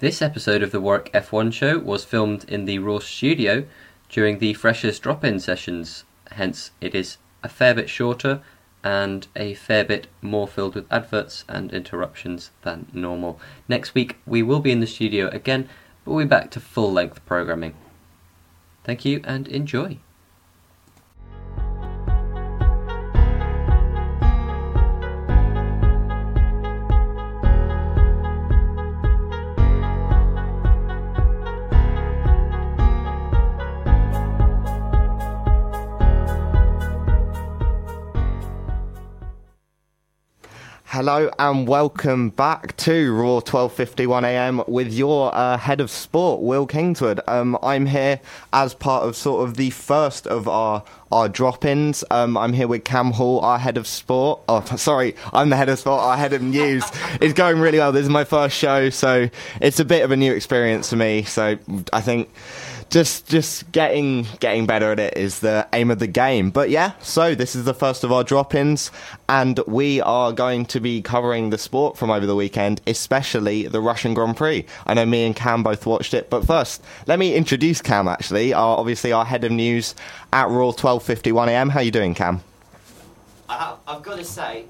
This episode of the Warwick F1 show was filmed in the Raw studio during the freshers drop in sessions, hence, it is a fair bit shorter and a fair bit more filled with adverts and interruptions than normal. Next week, we will be in the studio again, but we'll be back to full length programming. Thank you and enjoy. Hello and welcome back to Raw 12:51 a.m. with your uh, head of sport, Will Kingswood. Um, I'm here as part of sort of the first of our our drop-ins. Um, I'm here with Cam Hall, our head of sport. Oh, sorry, I'm the head of sport. Our head of news is going really well. This is my first show, so it's a bit of a new experience for me. So I think just just getting getting better at it is the aim of the game. But yeah, so this is the first of our drop-ins, and we are going to be covering the sport from over the weekend, especially the Russian Grand Prix. I know me and Cam both watched it, but first, let me introduce Cam. Actually, our, obviously our head of news at Raw 12:51 a.m. How are you doing, Cam? I, I've got to say,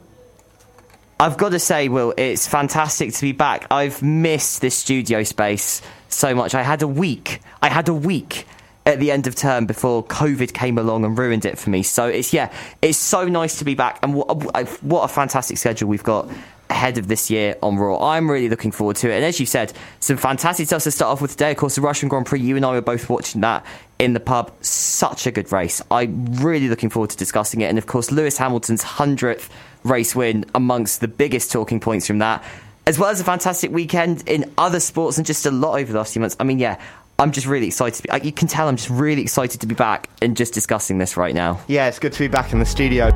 I've got to say, Will, it's fantastic to be back. I've missed this studio space so much. I had a week. I had a week at the end of term before COVID came along and ruined it for me. So it's yeah, it's so nice to be back, and what a, what a fantastic schedule we've got ahead of this year on Raw. I'm really looking forward to it. And as you said, some fantastic stuff to start off with today. Of course, the Russian Grand Prix. You and I were both watching that in the pub. Such a good race. I'm really looking forward to discussing it. And of course, Lewis Hamilton's hundredth race win amongst the biggest talking points from that as well as a fantastic weekend in other sports and just a lot over the last few months. I mean, yeah, I'm just really excited. Be, you can tell I'm just really excited to be back and just discussing this right now. Yeah, it's good to be back in the studio.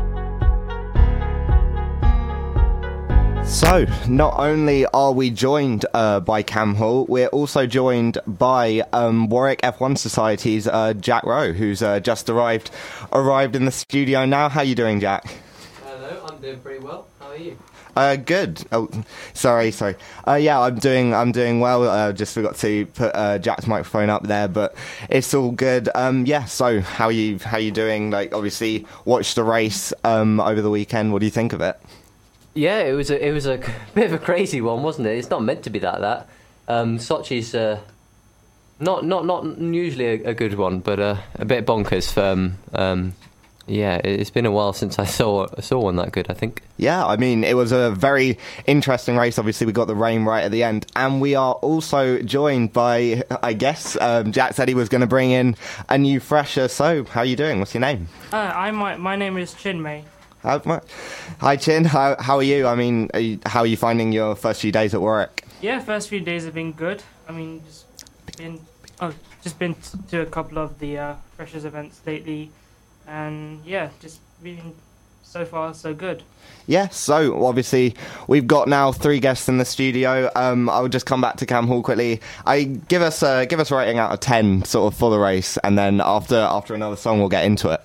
So, not only are we joined uh, by Cam Hall, we're also joined by um, Warwick F1 Society's uh, Jack Rowe, who's uh, just arrived arrived in the studio now. How are you doing, Jack? Hello, I'm doing pretty well. How are you? Uh, good. Oh, sorry, sorry. Uh, yeah, I'm doing, I'm doing well. Uh, just forgot to put uh, Jack's microphone up there, but it's all good. Um, yeah. So, how are you, how are you doing? Like, obviously, watched the race um, over the weekend. What do you think of it? Yeah, it was a, it was a bit of a crazy one, wasn't it? It's not meant to be that that. Um, Sochi's uh, not not not usually a, a good one, but uh, a bit bonkers for um, um yeah, it's been a while since I saw saw one that good. I think. Yeah, I mean, it was a very interesting race. Obviously, we got the rain right at the end, and we are also joined by, I guess, um, Jack said he was going to bring in a new fresher. So, how are you doing? What's your name? Uh, I'm my, my name is Chin Mei. Hi, Chin. How how are you? I mean, are you, how are you finding your first few days at work? Yeah, first few days have been good. I mean, just been oh, just been to a couple of the uh, freshers events lately and yeah, just being so far so good. Yeah, so obviously we've got now three guests in the studio. Um, I'll just come back to Cam Hall quickly. I give us a, give us a rating out of ten, sort of for the race, and then after after another song, we'll get into it.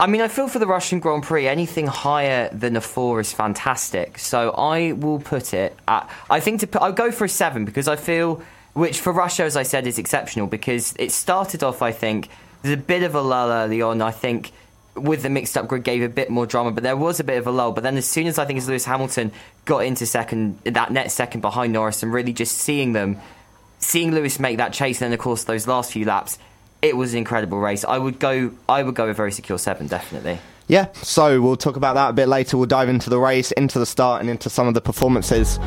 I mean, I feel for the Russian Grand Prix, anything higher than a four is fantastic. So I will put it at. I think to put, I'll go for a seven because I feel, which for Russia, as I said, is exceptional because it started off, I think there's a bit of a lull early on. I think with the mixed up grid gave a bit more drama, but there was a bit of a lull. But then as soon as I think as Lewis Hamilton got into second, that net second behind Norris, and really just seeing them, seeing Lewis make that chase, and then of course those last few laps, it was an incredible race. I would go, I would go a very secure seven, definitely. Yeah, so we'll talk about that a bit later. We'll dive into the race, into the start, and into some of the performances.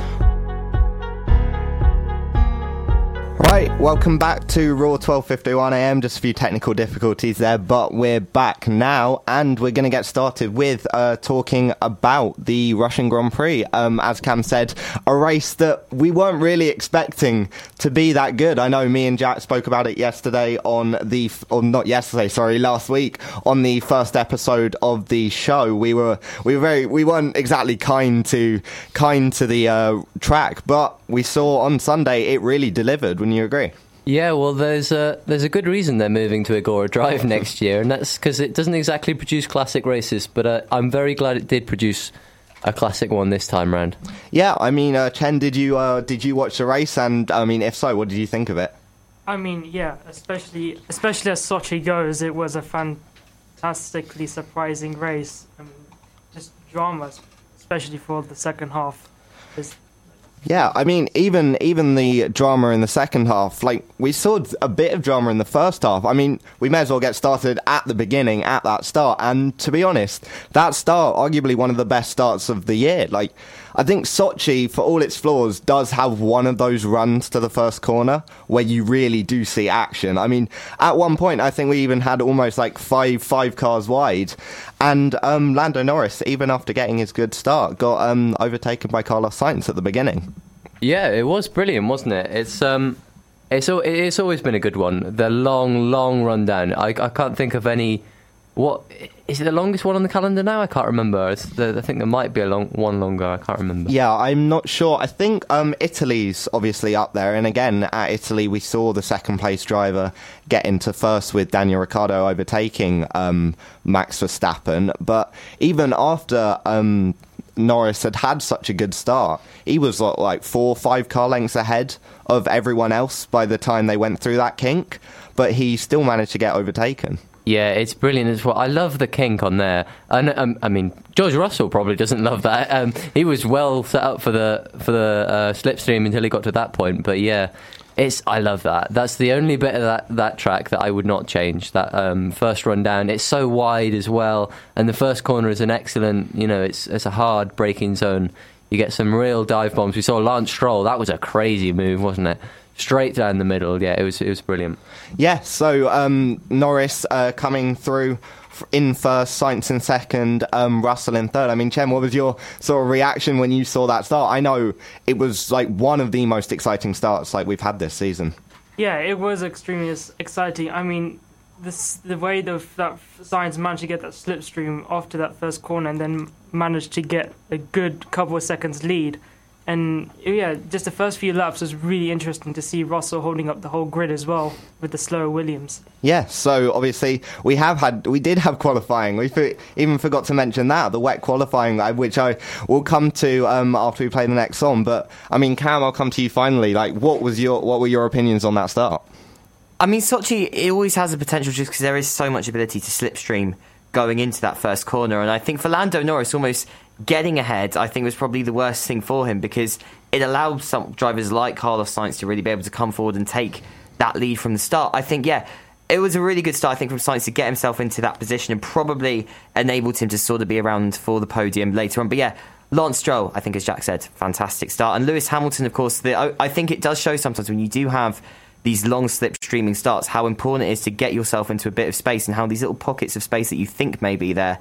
Right, welcome back to Raw 12:51 a.m. Just a few technical difficulties there, but we're back now, and we're going to get started with uh, talking about the Russian Grand Prix. Um, as Cam said, a race that we weren't really expecting to be that good. I know me and Jack spoke about it yesterday on the, or not yesterday, sorry, last week on the first episode of the show. We were we were very we weren't exactly kind to kind to the uh, track, but we saw on Sunday it really delivered. Wouldn't you agree? Yeah, well, there's a there's a good reason they're moving to Igora Drive next year, and that's because it doesn't exactly produce classic races. But uh, I'm very glad it did produce a classic one this time round. Yeah, I mean, uh, Chen, did you uh, did you watch the race? And I mean, if so, what did you think of it? I mean, yeah, especially especially as Sochi goes, it was a fantastically surprising race. I mean, just drama, especially for the second half. There's yeah, I mean, even even the drama in the second half, like we saw a bit of drama in the first half. I mean, we may as well get started at the beginning, at that start. And to be honest, that start, arguably one of the best starts of the year. Like, I think Sochi, for all its flaws, does have one of those runs to the first corner where you really do see action. I mean, at one point, I think we even had almost like five five cars wide, and um, Lando Norris, even after getting his good start, got um, overtaken by Carlos Sainz at the beginning. Yeah, it was brilliant, wasn't it? It's um, it's it's always been a good one. The long, long rundown. I I can't think of any what is it the longest one on the calendar now? I can't remember. The, I think there might be a long one longer. I can't remember. Yeah, I'm not sure. I think um, Italy's obviously up there, and again at Italy we saw the second place driver get into first with Daniel Ricciardo overtaking um, Max Verstappen. But even after um, Norris had had such a good start, he was like four, five car lengths ahead of everyone else by the time they went through that kink. But he still managed to get overtaken. Yeah, it's brilliant as well. I love the kink on there. And um, I mean, George Russell probably doesn't love that. Um, he was well set up for the for the uh, slipstream until he got to that point. But yeah, it's I love that. That's the only bit of that, that track that I would not change. That um, first run down. It's so wide as well, and the first corner is an excellent. You know, it's it's a hard braking zone. You get some real dive bombs. We saw Lance Stroll. That was a crazy move, wasn't it? Straight down the middle. Yeah, it was it was brilliant. Yeah, so um, Norris uh, coming through in first, Sainz in second, um, Russell in third. I mean, Chen, what was your sort of reaction when you saw that start? I know it was like one of the most exciting starts like we've had this season. Yeah, it was extremely exciting. I mean, this, the way the, that Sainz managed to get that slipstream after that first corner and then managed to get a good couple of seconds lead and yeah, just the first few laps was really interesting to see Russell holding up the whole grid as well with the slower Williams. Yeah, so obviously we have had, we did have qualifying. We even forgot to mention that the wet qualifying, uh, which I will come to um, after we play the next song. But I mean, Cam, I'll come to you finally. Like, what was your, what were your opinions on that start? I mean, Sochi it always has the potential just because there is so much ability to slipstream going into that first corner, and I think for Lando Norris almost getting ahead, I think was probably the worst thing for him because it allowed some drivers like Carlos Sainz to really be able to come forward and take that lead from the start. I think, yeah, it was a really good start, I think, from Sainz to get himself into that position and probably enabled him to sort of be around for the podium later on. But yeah, Lance Stroll, I think, as Jack said, fantastic start. And Lewis Hamilton, of course, the, I think it does show sometimes when you do have these long slip streaming starts how important it is to get yourself into a bit of space and how these little pockets of space that you think may be there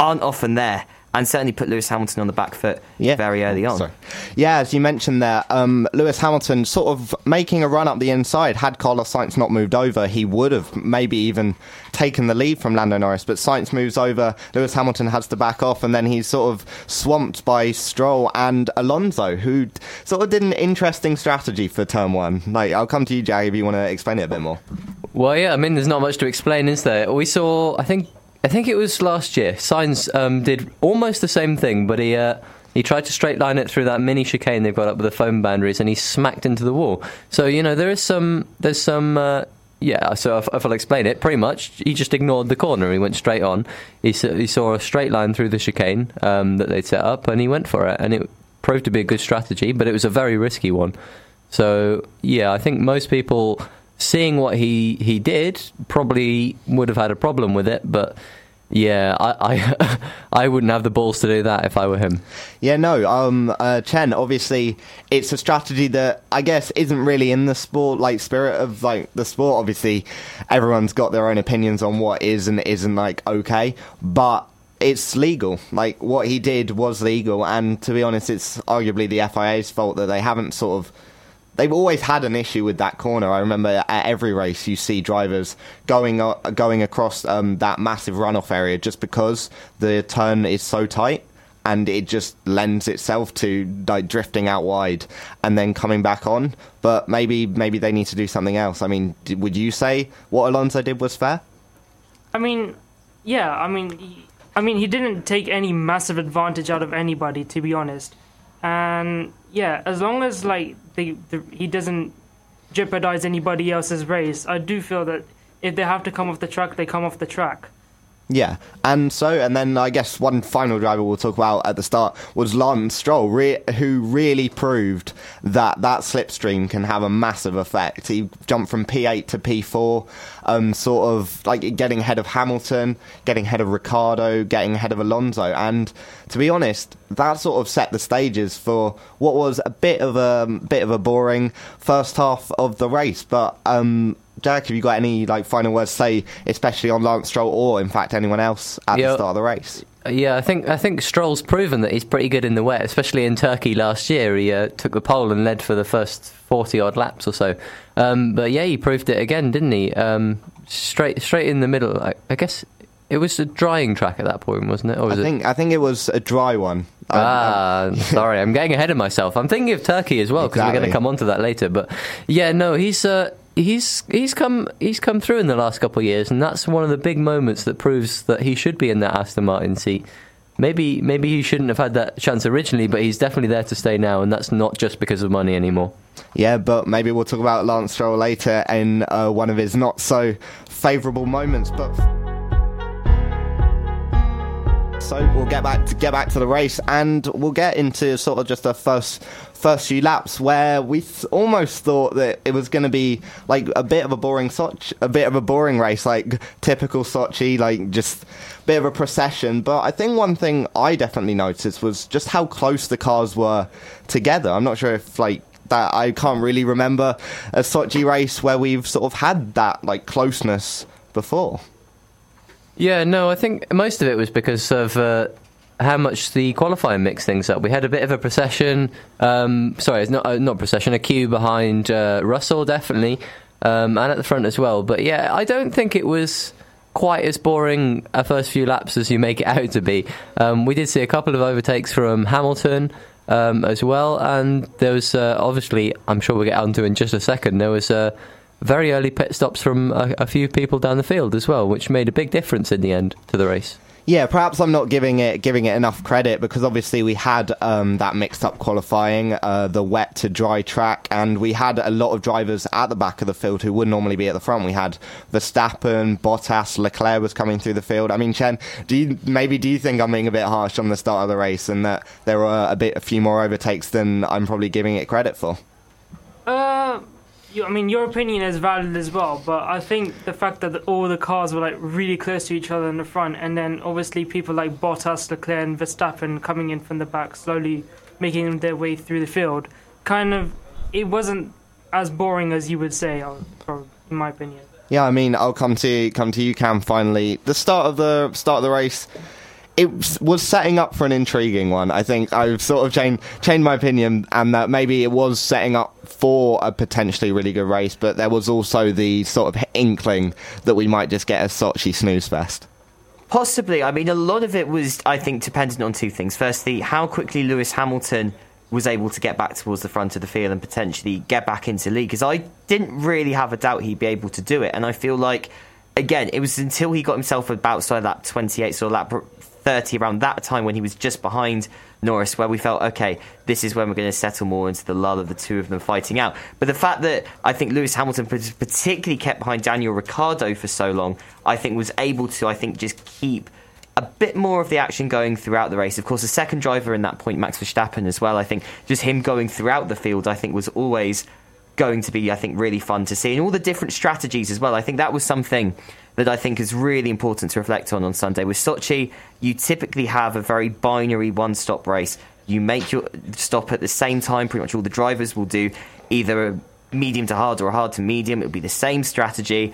aren't often there and certainly put Lewis Hamilton on the back foot yeah. very early on. Sorry. Yeah, as you mentioned there, um, Lewis Hamilton sort of making a run up the inside. Had Carlos Sainz not moved over, he would have maybe even taken the lead from Lando Norris. But Sainz moves over, Lewis Hamilton has to back off, and then he's sort of swamped by Stroll and Alonso, who sort of did an interesting strategy for turn one. Like, I'll come to you, Jack, if you want to explain it a bit more. Well, yeah, I mean, there's not much to explain, is there? We saw, I think I think it was last year. Sainz um, did almost the same thing, but he uh, he tried to straight line it through that mini chicane they've got up with the foam boundaries, and he smacked into the wall. So you know there is some there's some. Uh, yeah, so if, if, I'll explain it, pretty much he just ignored the corner. He went straight on. He, he saw a straight line through the chicane um, that they'd set up, and he went for it. And it proved to be a good strategy, but it was a very risky one. So yeah, I think most people seeing what he, he did, probably would have had a problem with it, but yeah, I, I, I wouldn't have the balls to do that if I were him. Yeah, no, um, uh, Chen. Obviously, it's a strategy that I guess isn't really in the sport like spirit of like the sport. Obviously, everyone's got their own opinions on what is and isn't like okay, but it's legal. Like what he did was legal, and to be honest, it's arguably the FIA's fault that they haven't sort of they've always had an issue with that corner. I remember at every race you see drivers going uh, going across um, that massive runoff area just because the turn is so tight and it just lends itself to like drifting out wide and then coming back on. But maybe maybe they need to do something else. I mean, would you say what Alonso did was fair? I mean, yeah. I mean, I mean, he didn't take any massive advantage out of anybody, to be honest. And yeah, as long as like the, he doesn't jeopardize anybody else's race, I do feel that if they have to come off the track, they come off the track. Yeah, and so, and then I guess one final driver we'll talk about at the start was Lance Stroll, re- who really proved that that slipstream can have a massive effect. He jumped from P8 to P4, um, sort of like getting ahead of Hamilton, getting ahead of Ricciardo, getting ahead of Alonso, and to be honest, that sort of set the stages for what was a bit of a bit of a boring first half of the race, but um, Jack, have you got any like final words to say, especially on Lance Stroll or in fact anyone else at yeah, the start of the race? Yeah, I think I think Stroll's proven that he's pretty good in the wet, especially in Turkey last year. He uh, took the pole and led for the first forty odd laps or so. Um, but yeah, he proved it again, didn't he? Um, straight straight in the middle. I, I, guess it was a drying track at that point, wasn't it? Or was I think it... I think it was a dry one. Ah, I'm, sorry, I'm getting ahead of myself. I'm thinking of Turkey as well because exactly. we're going to come on to that later. But yeah, no, he's. Uh, he's he's come he's come through in the last couple of years, and that's one of the big moments that proves that he should be in that Aston Martin seat. Maybe maybe he shouldn't have had that chance originally, but he's definitely there to stay now, and that's not just because of money anymore. Yeah, but maybe we'll talk about Lance Stroll later in uh, one of his not so favourable moments, but. So we'll get back to get back to the race, and we'll get into sort of just the first first few laps where we almost thought that it was going to be like a bit of a boring Sochi, a bit of a boring race, like typical Sochi, like just a bit of a procession. But I think one thing I definitely noticed was just how close the cars were together. I'm not sure if like that I can't really remember a Sochi race where we've sort of had that like closeness before. Yeah, no, I think most of it was because of uh, how much the qualifying mixed things up. We had a bit of a procession. Um, sorry, it's not uh, not procession. A queue behind uh, Russell, definitely, um, and at the front as well. But yeah, I don't think it was quite as boring a first few laps as you make it out to be. Um, we did see a couple of overtakes from Hamilton. Um, as well, and there was uh, obviously, I'm sure we'll get onto in just a second. There was uh, very early pit stops from a, a few people down the field as well, which made a big difference in the end to the race. Yeah, perhaps I'm not giving it giving it enough credit because obviously we had um, that mixed up qualifying, uh, the wet to dry track, and we had a lot of drivers at the back of the field who would normally be at the front. We had Verstappen, Bottas, Leclerc was coming through the field. I mean, Chen, do you maybe do you think I'm being a bit harsh on the start of the race and that there were a bit a few more overtakes than I'm probably giving it credit for? Uh I mean, your opinion is valid as well, but I think the fact that all the cars were like really close to each other in the front, and then obviously people like Bottas, Leclerc, and Verstappen coming in from the back, slowly making their way through the field, kind of, it wasn't as boring as you would say, uh, in my opinion. Yeah, I mean, I'll come to come to you, Cam. Finally, the start of the start of the race it was setting up for an intriguing one. I think I've sort of changed changed my opinion, and that maybe it was setting up for a potentially really good race, but there was also the sort of inkling that we might just get a Sochi snooze fest. Possibly. I mean, a lot of it was, I think, dependent on two things. Firstly, how quickly Lewis Hamilton was able to get back towards the front of the field and potentially get back into lead, because I didn't really have a doubt he'd be able to do it, and I feel like again, it was until he got himself about side lap 28, so lap 30 around that time when he was just behind Norris, where we felt, okay, this is when we're going to settle more into the lull of the two of them fighting out. But the fact that I think Lewis Hamilton particularly kept behind Daniel Ricciardo for so long, I think was able to, I think, just keep a bit more of the action going throughout the race. Of course, the second driver in that point, Max Verstappen, as well. I think just him going throughout the field, I think, was always going to be, I think, really fun to see. And all the different strategies as well. I think that was something that I think is really important to reflect on on Sunday. With Sochi, you typically have a very binary one stop race. You make your stop at the same time, pretty much all the drivers will do either a medium to hard or a hard to medium. It'll be the same strategy.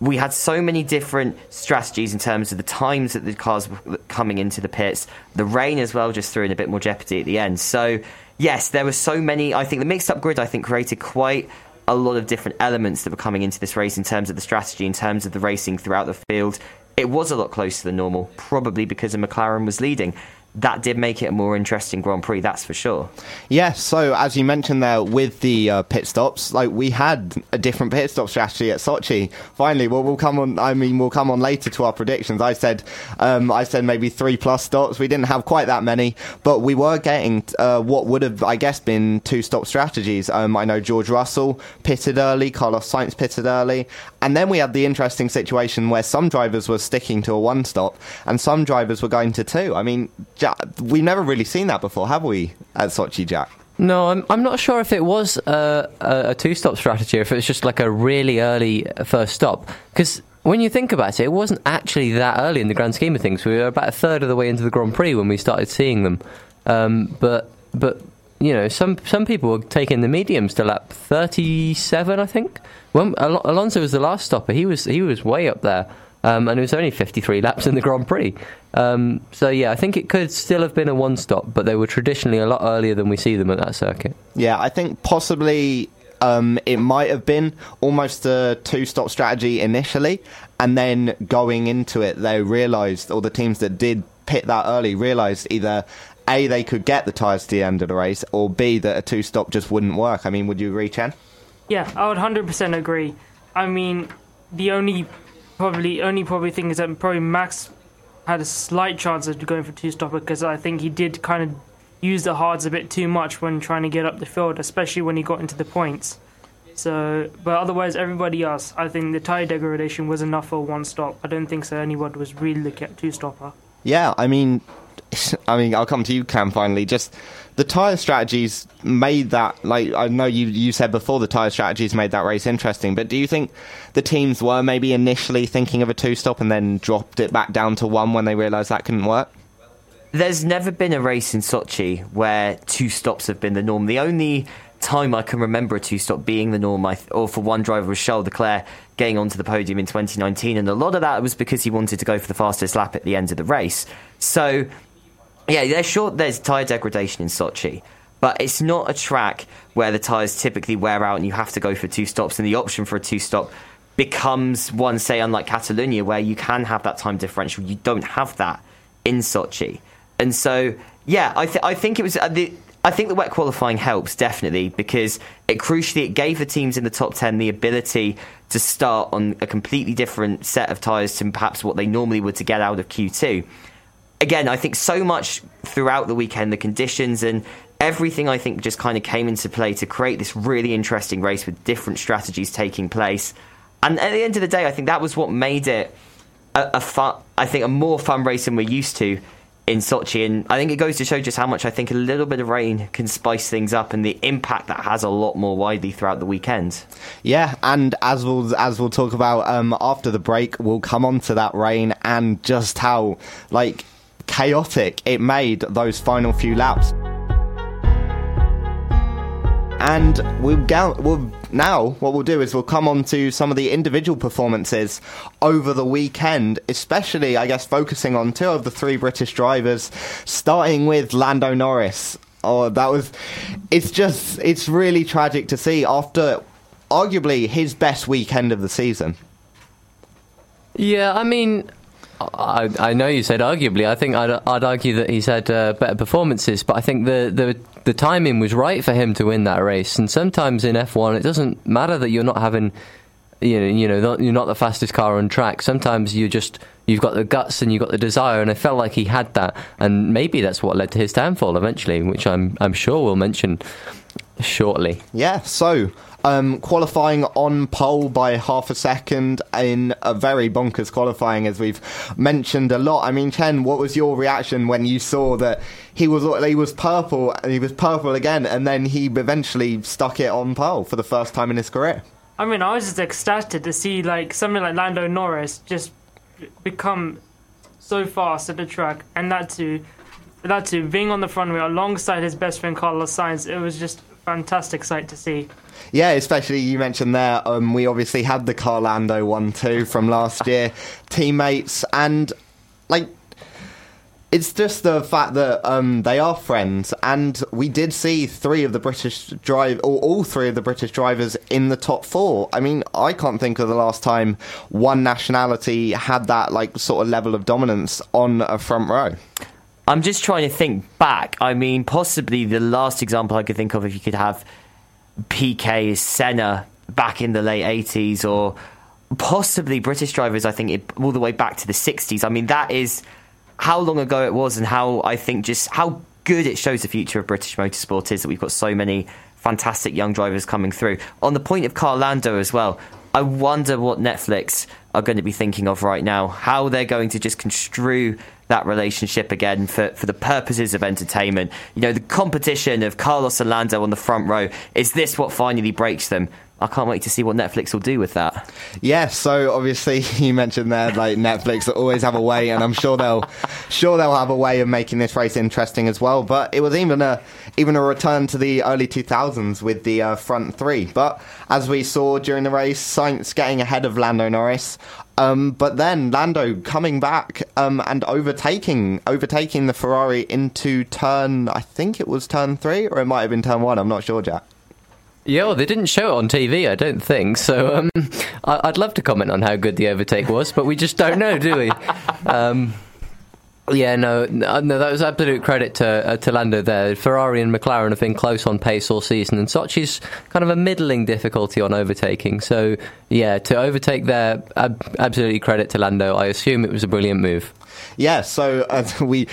We had so many different strategies in terms of the times that the cars were coming into the pits. The rain as well just threw in a bit more jeopardy at the end. So, yes, there were so many. I think the mixed up grid, I think, created quite a lot of different elements that were coming into this race in terms of the strategy, in terms of the racing throughout the field. It was a lot closer than normal, probably because of McLaren was leading. That did make it a more interesting Grand Prix, that's for sure. Yeah, so as you mentioned there with the uh, pit stops, like we had a different pit stop strategy at Sochi. Finally, well, we'll come on. I mean, we'll come on later to our predictions. I said, um, I said maybe three plus stops. We didn't have quite that many, but we were getting uh, what would have, I guess, been two stop strategies. Um, I know George Russell pitted early, Carlos Sainz pitted early, and then we had the interesting situation where some drivers were sticking to a one stop and some drivers were going to two. I mean Jack, we've never really seen that before, have we, at Sochi, Jack? No, I'm, I'm not sure if it was a, a, two stop strategy or if it was just like a really early first stop. Because when you think about it, it wasn't actually that early in the grand scheme of things. We were about a third of the way into the Grand Prix when we started seeing them. Um, but but you know, some some people were taking the mediums to lap 37, I think. When Al- Alonso was the last stopper, he was he was way up there. Um, and it was only 53 laps in the Grand Prix. Um, so yeah, I think it could still have been a one stop, but they were traditionally a lot earlier than we see them at that circuit. Yeah, I think possibly um, it might have been almost a two stop strategy initially, and then going into it, they realised, or the teams that did pit that early realised either A, they could get the tyres to the end of the race, or B, that a two stop just wouldn't work. I mean, would you agree, Chen? Yeah, I would 100% agree. I mean, the only probably only probably thing is that probably Max had a slight chance of going for two stopper because I think he did kind of use the hards a bit too much when trying to get up the field, especially when he got into the points. So, but otherwise, everybody else, I think the tire degradation was enough for one stop. I don't think so. Anyone was really looking at two stopper. Yeah, I mean, I mean, I'll come to you, Cam. Finally, just the tire strategies made that. Like I know you you said before, the tire strategies made that race interesting. But do you think the teams were maybe initially thinking of a two stop and then dropped it back down to one when they realised that couldn't work? There's never been a race in Sochi where two stops have been the norm. The only time I can remember a two stop being the norm, th- or for one driver was Charles Leclerc getting onto the podium in 2019, and a lot of that was because he wanted to go for the fastest lap at the end of the race. So yeah, there's sure there's tyre degradation in Sochi, but it's not a track where the tyres typically wear out and you have to go for two stops, and the option for a two stop becomes one, say, unlike Catalonia, where you can have that time differential. You don't have that in Sochi, and so yeah, I, th- I think it was uh, the. I think the wet qualifying helps definitely because it crucially it gave the teams in the top ten the ability to start on a completely different set of tyres to perhaps what they normally would to get out of Q two again, I think so much throughout the weekend, the conditions and everything I think just kind of came into play to create this really interesting race with different strategies taking place. And at the end of the day, I think that was what made it a, a fun, I think a more fun race than we're used to in Sochi. And I think it goes to show just how much I think a little bit of rain can spice things up and the impact that has a lot more widely throughout the weekend. Yeah, and as we'll as we'll talk about um, after the break, we'll come on to that rain and just how like chaotic it made those final few laps. And we'll, we'll now what we'll do is we'll come on to some of the individual performances over the weekend, especially I guess focusing on two of the three British drivers, starting with Lando Norris. Oh, that was it's just it's really tragic to see after arguably his best weekend of the season. Yeah, I mean, I, I know you said arguably. I think I'd, I'd argue that he's had uh, better performances, but I think the, the the timing was right for him to win that race. And sometimes in F1, it doesn't matter that you're not having, you know, you know, you're not the fastest car on track. Sometimes you just you've got the guts and you've got the desire, and I felt like he had that, and maybe that's what led to his downfall eventually, which I'm I'm sure we'll mention shortly. Yeah. So um, qualifying on pole by half a second in a very bonkers qualifying, as we've mentioned a lot. I mean, Chen, what was your reaction when you saw that he was he was purple and he was purple again, and then he eventually stuck it on pole for the first time in his career? I mean, I was just ecstatic to see like something like Lando Norris just become so fast at the track, and that too, that too, being on the front wheel alongside his best friend Carlos Sainz, it was just fantastic sight to see. Yeah, especially you mentioned there. Um, we obviously had the Carlando one too from last year, teammates, and like it's just the fact that um, they are friends, and we did see three of the British drive, or all three of the British drivers in the top four. I mean, I can't think of the last time one nationality had that like sort of level of dominance on a front row. I'm just trying to think back. I mean, possibly the last example I could think of, if you could have Piquet Senna back in the late 80s, or possibly British drivers, I think, it, all the way back to the 60s. I mean, that is how long ago it was, and how I think just how good it shows the future of British motorsport is that we've got so many fantastic young drivers coming through. On the point of Carlando as well, I wonder what Netflix are going to be thinking of right now, how they're going to just construe that relationship again for, for the purposes of entertainment. You know, the competition of Carlos and Lando on the front row, is this what finally breaks them? I can't wait to see what Netflix will do with that. Yeah, so obviously you mentioned there like Netflix will always have a way, and I'm sure they'll sure they'll have a way of making this race interesting as well. But it was even a even a return to the early 2000s with the uh, front three. But as we saw during the race, Sainz getting ahead of Lando Norris. Um, but then Lando coming back um, and overtaking overtaking the Ferrari into turn, I think it was turn three, or it might have been turn one. I'm not sure, Jack. Yeah, well, they didn't show it on TV, I don't think. So um, I- would love to comment on how good the overtake was, but we just don't know, do we? Um, yeah, no, no, that was absolute credit to uh, to Lando there. Ferrari and McLaren have been close on pace all season, and Sochi's kind of a middling difficulty on overtaking. So, yeah, to overtake there, ab- absolutely credit to Lando. I assume it was a brilliant move. Yeah, so uh, we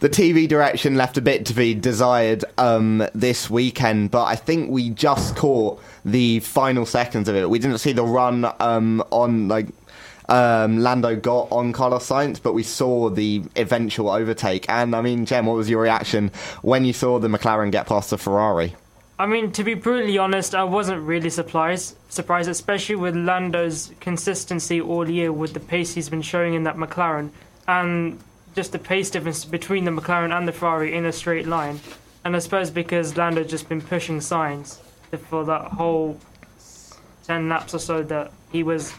the TV direction left a bit to be desired um, this weekend, but I think we just caught the final seconds of it. We didn't see the run um, on like um, Lando got on Carlos Sainz, but we saw the eventual overtake. And I mean, Jem, what was your reaction when you saw the McLaren get past the Ferrari? I mean, to be brutally honest, I wasn't really surprised. Surprised, especially with Lando's consistency all year with the pace he's been showing in that McLaren, and just the pace difference between the McLaren and the Ferrari in a straight line. And I suppose because Lando's just been pushing Sainz for that whole ten laps or so that he was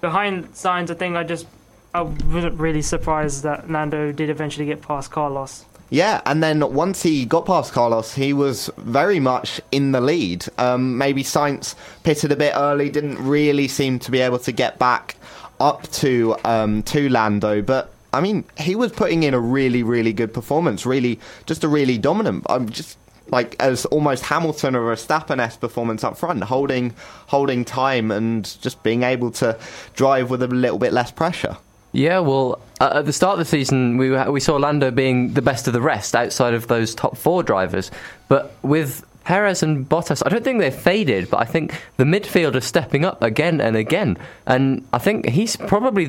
behind Sainz, I think I just I wasn't really surprised that Lando did eventually get past Carlos. Yeah, and then once he got past Carlos, he was very much in the lead. Um, maybe Sainz pitted a bit early, didn't really seem to be able to get back up to um, to Lando, but I mean, he was putting in a really, really good performance. Really, just a really dominant. I'm just like as almost Hamilton or a Verstappen performance up front, holding holding time and just being able to drive with a little bit less pressure. Yeah, well, uh, at the start of the season, we we saw Lando being the best of the rest outside of those top four drivers, but with Perez and Bottas, I don't think they've faded, but I think the midfield are stepping up again and again, and I think he's probably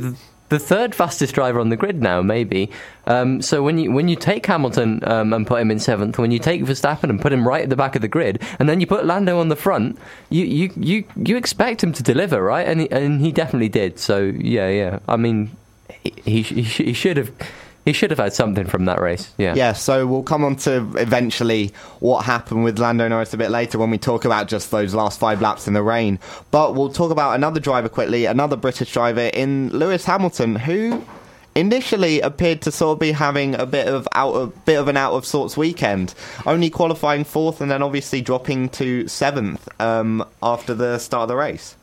the third fastest driver on the grid now, maybe. Um, so when you when you take Hamilton um, and put him in seventh, when you take Verstappen and put him right at the back of the grid, and then you put Lando on the front, you you you, you expect him to deliver, right? And he, and he definitely did. So yeah, yeah. I mean, he he, he should have he should have had something from that race. Yeah. Yeah. So we'll come on to eventually what happened with Lando Norris a bit later when we talk about just those last five laps in the rain. But we'll talk about another driver quickly, another British driver in Lewis Hamilton, who initially appeared to sort of be having a bit of out of bit of an out of sorts weekend, only qualifying fourth and then obviously dropping to seventh um, after the start of the race.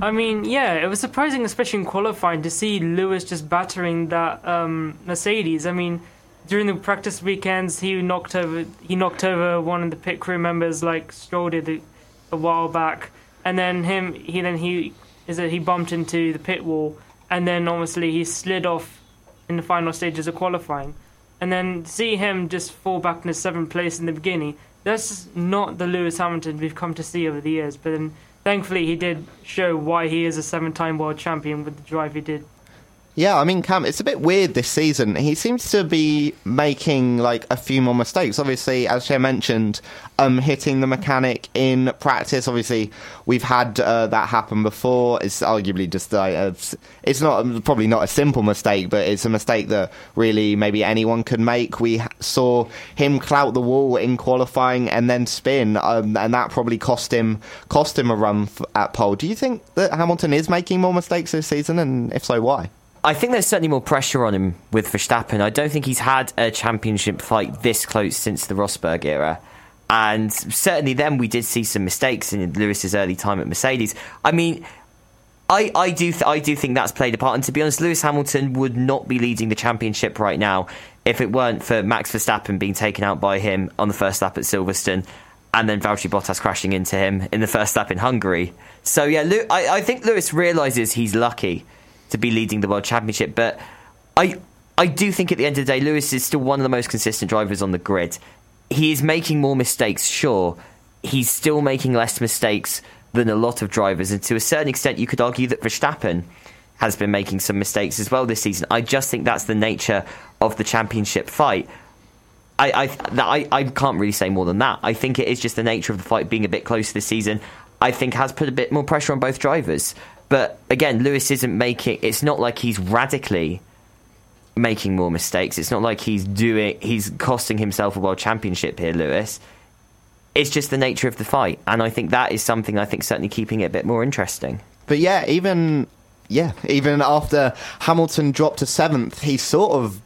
I mean, yeah, it was surprising, especially in qualifying, to see Lewis just battering that um, Mercedes. I mean, during the practice weekends, he knocked over he knocked over one of the pit crew members, like Stroll did a, a while back, and then him he then he is that he bumped into the pit wall, and then obviously he slid off in the final stages of qualifying, and then see him just fall back in the seventh place in the beginning. That's not the Lewis Hamilton we've come to see over the years, but then thankfully he did show why he is a seven-time world champion with the drive he did yeah, I mean, Cam, it's a bit weird this season. He seems to be making like a few more mistakes. Obviously, as Shay mentioned, um, hitting the mechanic in practice. Obviously, we've had uh, that happen before. It's arguably just like uh, it's not probably not a simple mistake, but it's a mistake that really maybe anyone could make. We saw him clout the wall in qualifying and then spin, um, and that probably cost him cost him a run at pole. Do you think that Hamilton is making more mistakes this season, and if so, why? I think there's certainly more pressure on him with Verstappen. I don't think he's had a championship fight this close since the Rosberg era. And certainly then we did see some mistakes in Lewis's early time at Mercedes. I mean, I, I do th- I do think that's played a part. And to be honest, Lewis Hamilton would not be leading the championship right now if it weren't for Max Verstappen being taken out by him on the first lap at Silverstone and then Valtteri Bottas crashing into him in the first lap in Hungary. So yeah, I, I think Lewis realizes he's lucky to be leading the world championship, but I I do think at the end of the day, Lewis is still one of the most consistent drivers on the grid. He is making more mistakes, sure. He's still making less mistakes than a lot of drivers, and to a certain extent, you could argue that Verstappen has been making some mistakes as well this season. I just think that's the nature of the championship fight. I, I, I, I can't really say more than that. I think it is just the nature of the fight being a bit closer this season. I think has put a bit more pressure on both drivers. But again, Lewis isn't making. It's not like he's radically making more mistakes. It's not like he's doing. He's costing himself a world championship here, Lewis. It's just the nature of the fight, and I think that is something I think certainly keeping it a bit more interesting. But yeah, even yeah, even after Hamilton dropped to seventh, he sort of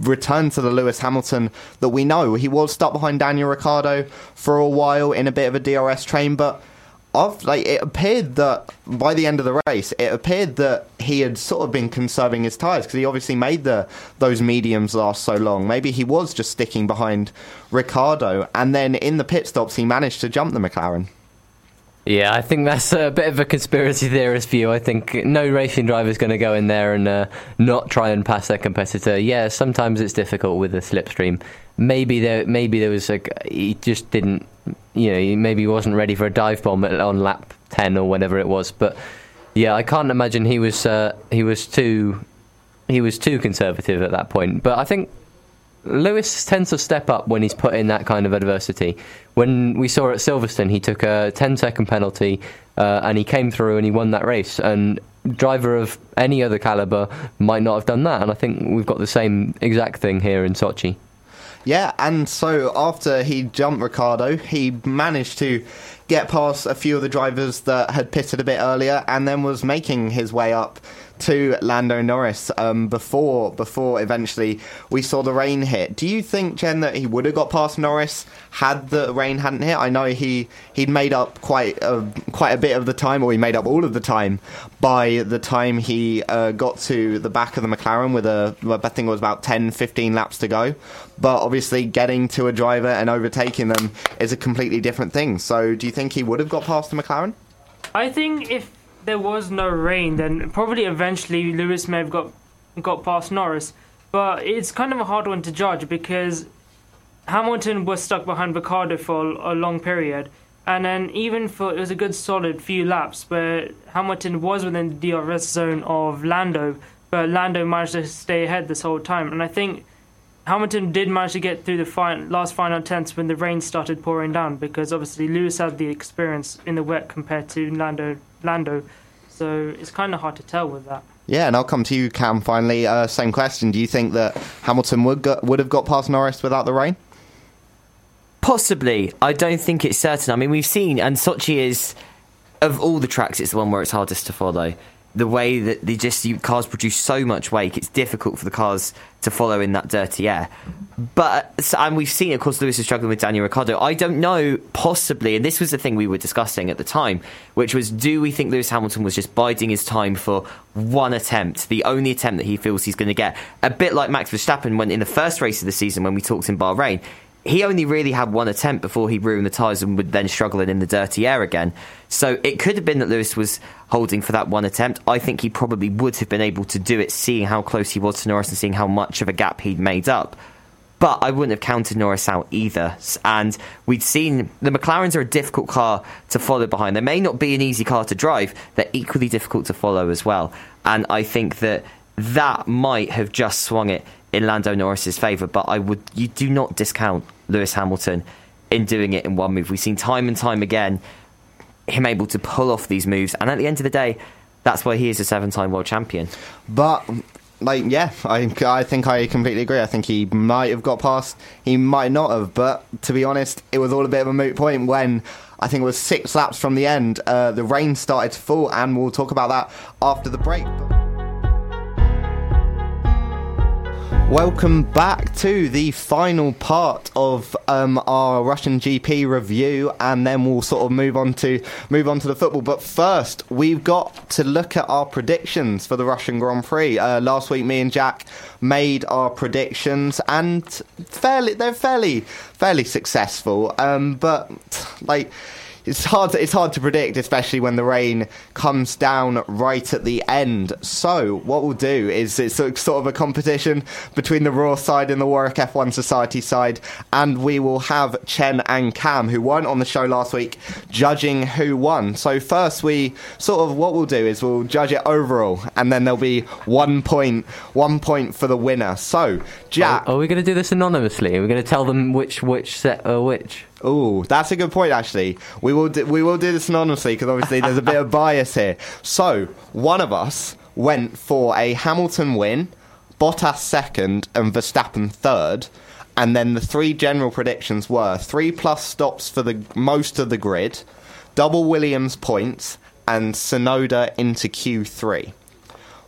returned to the Lewis Hamilton that we know. He was stuck behind Daniel Ricciardo for a while in a bit of a DRS train, but of like it appeared that by the end of the race, it appeared that he had sort of been conserving his tires because he obviously made the those mediums last so long. Maybe he was just sticking behind Ricciardo, and then in the pit stops, he managed to jump the McLaren. Yeah, I think that's a bit of a conspiracy theorist view. I think no racing driver is going to go in there and uh, not try and pass their competitor. Yeah, sometimes it's difficult with the slipstream. Maybe there, maybe there was a he just didn't, you know, he maybe wasn't ready for a dive bomb on lap ten or whatever it was. But yeah, I can't imagine he was uh, he was too he was too conservative at that point. But I think Lewis tends to step up when he's put in that kind of adversity. When we saw at Silverstone, he took a 10 second penalty uh, and he came through and he won that race. And driver of any other caliber might not have done that. And I think we've got the same exact thing here in Sochi. Yeah, and so after he jumped Ricciardo, he managed to get past a few of the drivers that had pitted a bit earlier and then was making his way up to Lando Norris um, before before eventually we saw the rain hit. Do you think, Jen, that he would have got past Norris had the rain hadn't hit? I know he he'd made up quite a, quite a bit of the time, or he made up all of the time by the time he uh, got to the back of the McLaren with a I think it was about 10, 15 laps to go. But obviously, getting to a driver and overtaking them is a completely different thing. So, do you think he would have got past the McLaren? I think if there was no rain, then probably eventually Lewis may have got got past Norris. But it's kind of a hard one to judge because Hamilton was stuck behind Ricciardo for a long period, and then even for it was a good solid few laps where Hamilton was within the DRS zone of Lando, but Lando managed to stay ahead this whole time. And I think Hamilton did manage to get through the fin- last final tenths when the rain started pouring down because obviously Lewis had the experience in the wet compared to Lando. Lando, so it's kind of hard to tell with that. Yeah, and I'll come to you, Cam. Finally, uh, same question: Do you think that Hamilton would go- would have got past Norris without the rain? Possibly. I don't think it's certain. I mean, we've seen, and Sochi is of all the tracks, it's the one where it's hardest to follow the way that they just you, cars produce so much wake, it's difficult for the cars to follow in that dirty air. But and we've seen, of course, Lewis is struggling with Daniel Ricciardo. I don't know, possibly, and this was the thing we were discussing at the time, which was, do we think Lewis Hamilton was just biding his time for one attempt, the only attempt that he feels he's going to get? A bit like Max Verstappen when in the first race of the season when we talked in Bahrain he only really had one attempt before he ruined the tyres and would then struggle in the dirty air again. So it could have been that Lewis was holding for that one attempt. I think he probably would have been able to do it, seeing how close he was to Norris and seeing how much of a gap he'd made up. But I wouldn't have counted Norris out either. And we'd seen the McLarens are a difficult car to follow behind. They may not be an easy car to drive, they're equally difficult to follow as well. And I think that that might have just swung it in Lando Norris's favour. But I would, you do not discount Lewis Hamilton in doing it in one move. We've seen time and time again him able to pull off these moves, and at the end of the day, that's why he is a seven-time world champion. But like yeah, I I think I completely agree. I think he might have got past, he might not have. But to be honest, it was all a bit of a moot point when I think it was six laps from the end. Uh, the rain started to fall, and we'll talk about that after the break. Welcome back to the final part of um, our Russian GP review, and then we'll sort of move on to move on to the football. But first, we've got to look at our predictions for the Russian Grand Prix. Uh, last week, me and Jack made our predictions, and fairly they're fairly fairly successful. Um, but like it's hard. To, it's hard to predict, especially when the rain comes down right at the end. So what we'll do is it's sort of a competition between the Raw side and the Warwick F1 Society side, and we will have Chen and Cam, who weren't on the show last week, judging who won. So first, we sort of what we'll do is we'll judge it overall, and then there'll be one point, one point for the winner. So Jack, are, are we going to do this anonymously? Are we going to tell them which which set or which? Oh, that's a good point. Actually, we will do, we will do this anonymously because obviously there's a bit of bias here. So one of us went for a Hamilton win, Bottas second, and Verstappen third. And then the three general predictions were three plus stops for the most of the grid, double Williams points, and Tsunoda into Q3.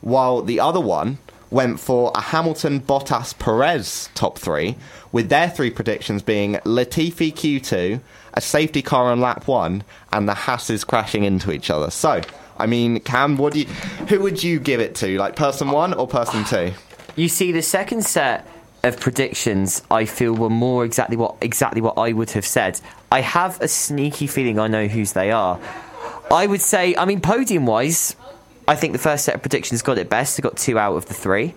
While the other one went for a Hamilton, Bottas, Perez top three, with their three predictions being Latifi Q2, a safety car on lap one, and the Hasses crashing into each other. So, I mean, Cam, what do you, who would you give it to? Like person one or person two? You see, the second set of predictions I feel were more exactly what exactly what I would have said. I have a sneaky feeling I know whose they are. I would say, I mean, podium wise, I think the first set of predictions got it best. They got two out of the three.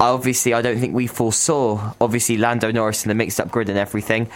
Obviously, I don't think we foresaw obviously Lando Norris and the mixed up grid and everything.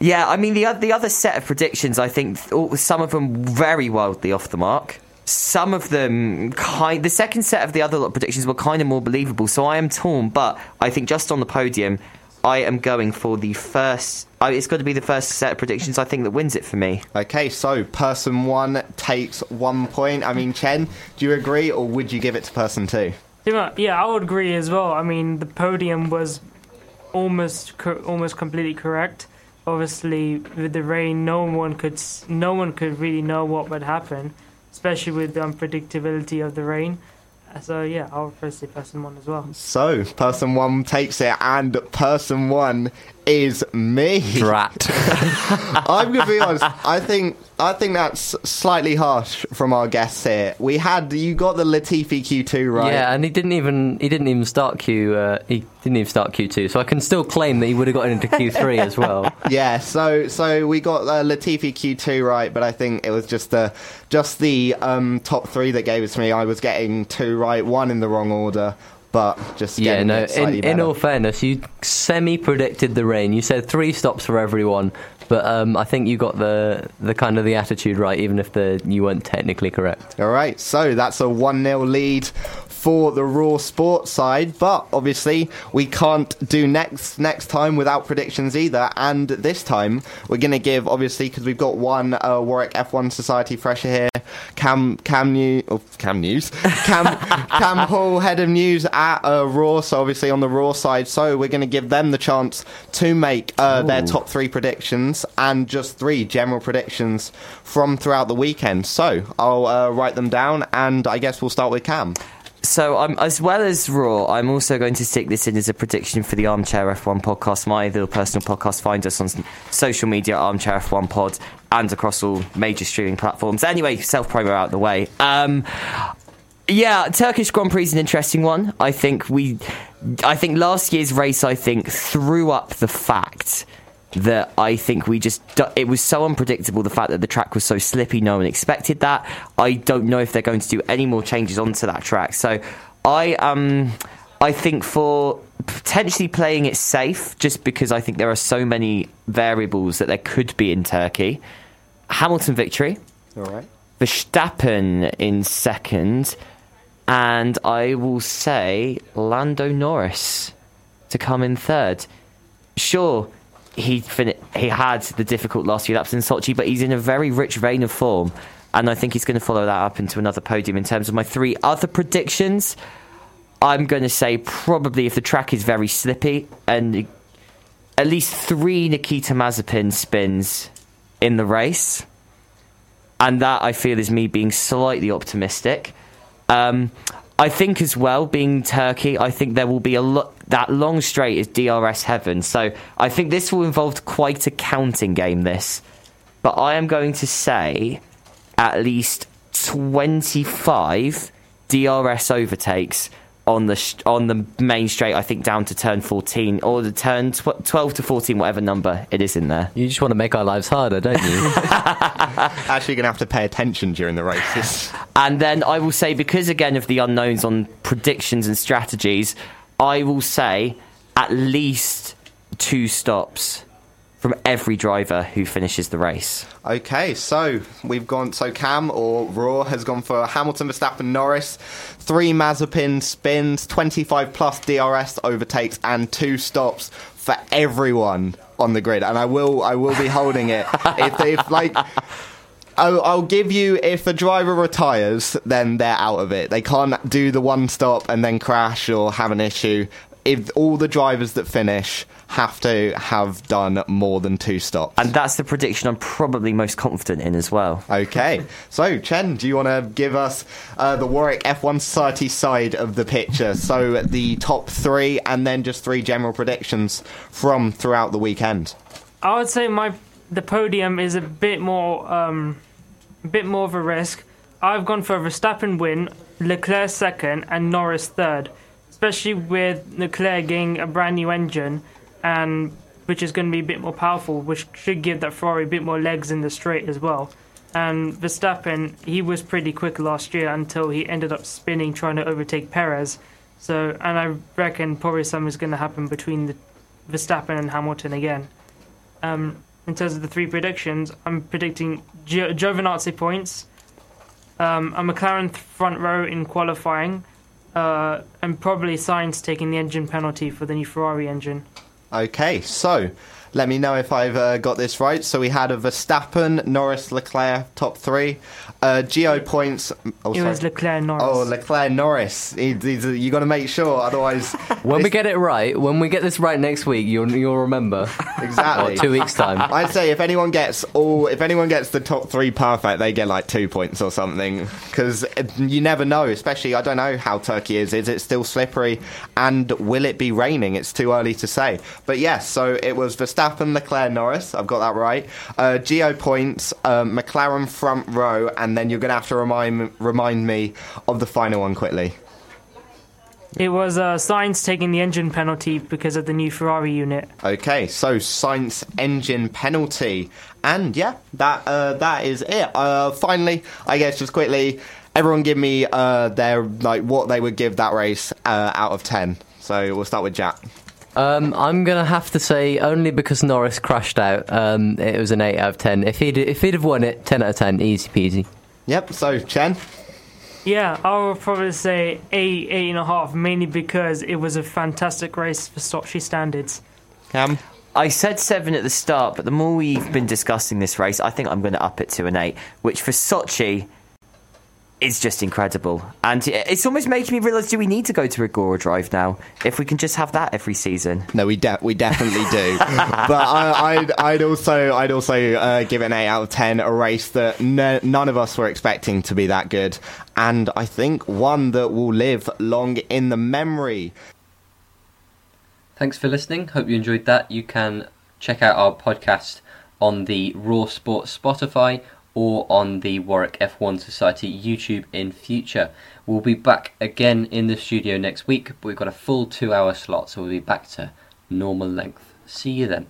Yeah, I mean the the other set of predictions, I think some of them very wildly off the mark. Some of them kind. The second set of the other lot predictions were kind of more believable. So I am torn, but I think just on the podium, I am going for the first. Oh, it's got to be the first set of predictions. I think that wins it for me. Okay, so person one takes one point. I mean, Chen, do you agree, or would you give it to person two? Yeah, I would agree as well. I mean, the podium was almost almost completely correct. Obviously, with the rain, no one could no one could really know what would happen, especially with the unpredictability of the rain. So yeah, I'll first say person one as well. So person one takes it, and person one is me. Drat. I'm gonna be honest. I think I think that's slightly harsh from our guests here. We had you got the Latifi Q2 right. Yeah, and he didn't even he didn't even start Q. Uh, he didn't even start Q2, so I can still claim that he would have gotten into Q3 as well. Yeah, so so we got uh, Latifi Q2 right, but I think it was just the just the um, top three that gave it to me. I was getting two right, one in the wrong order but just yeah, no. In, in, all fairness, you semi predicted the rain. You said three stops for everyone, but um, I think you got the the kind of the attitude right, even if the you weren't technically correct. All right, so that's a one 0 lead for the Raw Sports side, but obviously we can't do next next time without predictions either. And this time we're going to give obviously because we've got one uh, Warwick F1 Society fresher here, Cam Cam News, oh, Cam News, Cam Cam Hall, head of news at uh, Raw. So obviously on the Raw side, so we're going to give them the chance to make uh, their top three predictions and just three general predictions from throughout the weekend. So I'll uh, write them down, and I guess we'll start with Cam. So, um, as well as Raw, I'm also going to stick this in as a prediction for the Armchair F1 podcast, my little personal podcast. Find us on social media, Armchair F1 Pod, and across all major streaming platforms. Anyway, self promo out the way. Um, yeah, Turkish Grand Prix is an interesting one. I think we, I think last year's race, I think threw up the fact that I think we just it was so unpredictable. The fact that the track was so slippy, no one expected that. I don't know if they're going to do any more changes onto that track. So I um I think for potentially playing it safe, just because I think there are so many variables that there could be in Turkey. Hamilton victory. All right. Verstappen in second, and I will say Lando Norris to come in third. Sure he fin- he had the difficult last few laps in Sochi, but he's in a very rich vein of form, and I think he's going to follow that up into another podium. In terms of my three other predictions, I'm going to say probably if the track is very slippy and at least three Nikita Mazepin spins in the race, and that I feel is me being slightly optimistic. Um, I think as well, being Turkey, I think there will be a lot. That long straight is DRS heaven, so I think this will involve quite a counting game. This, but I am going to say at least twenty-five DRS overtakes on the sh- on the main straight. I think down to turn fourteen or the turn tw- twelve to fourteen, whatever number it is in there. You just want to make our lives harder, don't you? Actually, going to have to pay attention during the races. And then I will say, because again of the unknowns on predictions and strategies, I will say at least two stops from every driver who finishes the race. Okay, so we've gone. So Cam or Raw has gone for Hamilton, Verstappen, Norris, three Mazepin spins, 25 plus DRS overtakes, and two stops for everyone on the grid. And I will, I will be holding it if if like. I'll, I'll give you if a driver retires, then they're out of it. They can't do the one stop and then crash or have an issue. If all the drivers that finish have to have done more than two stops. And that's the prediction I'm probably most confident in as well. Okay, so Chen, do you want to give us uh, the Warwick F1 Society side of the picture? So the top three, and then just three general predictions from throughout the weekend. I would say my the podium is a bit more um, a bit more of a risk. I've gone for Verstappen win, Leclerc second, and Norris third. Especially with Leclerc getting a brand new engine, and which is going to be a bit more powerful, which should give that Ferrari a bit more legs in the straight as well. And Verstappen, he was pretty quick last year until he ended up spinning trying to overtake Perez. So, and I reckon probably something's going to happen between the Verstappen and Hamilton again. Um, in terms of the three predictions, I'm predicting Gio- Giovinazzi points, um, a McLaren front row in qualifying, uh, and probably Sainz taking the engine penalty for the new Ferrari engine. Okay, so let me know if I've uh, got this right. So we had a Verstappen, Norris, Leclerc top three, uh, Gio points. Oh, It sorry. was Leclerc Norris. Oh, Leclerc, Norris. He, he's, you got to make sure, otherwise. when we get it right, when we get this right next week, you'll you'll remember. exactly Or two weeks time. I'd say if anyone gets all, if anyone gets the top three perfect, they get like two points or something. Because you never know. Especially, I don't know how Turkey is. Is it still slippery? And will it be raining? It's too early to say. But yes, so it was Verstappen, Leclerc, Norris. I've got that right. Uh, Gio points, uh, McLaren front row, and then you're going to have to remind remind me of the final one quickly. It was uh, Sainz taking the engine penalty because of the new Ferrari unit. Okay, so Sainz engine penalty, and yeah, that uh, that is it. Uh, finally, I guess just quickly, everyone give me uh, their like what they would give that race uh, out of ten. So we'll start with Jack. Um, I'm gonna have to say only because Norris crashed out. Um, it was an eight out of ten. If he'd if he'd have won it, ten out of ten, easy peasy. Yep. So Chen. Yeah, I would probably say eight, eight and a half, mainly because it was a fantastic race for Sochi standards. Cam. I said seven at the start, but the more we've been discussing this race, I think I'm going to up it to an eight, which for Sochi is just incredible. And it's almost making me realise do we need to go to Igora Drive now? If we can just have that every season. No, we de- we definitely do. but I, I'd, I'd also I'd also uh, give it an eight out of ten. A race that n- none of us were expecting to be that good, and I think one that will live long in the memory. Thanks for listening. Hope you enjoyed that. You can check out our podcast on the Raw Sports Spotify or on the Warwick F1 Society YouTube in future. We'll be back again in the studio next week, but we've got a full two hour slot, so we'll be back to normal length. See you then.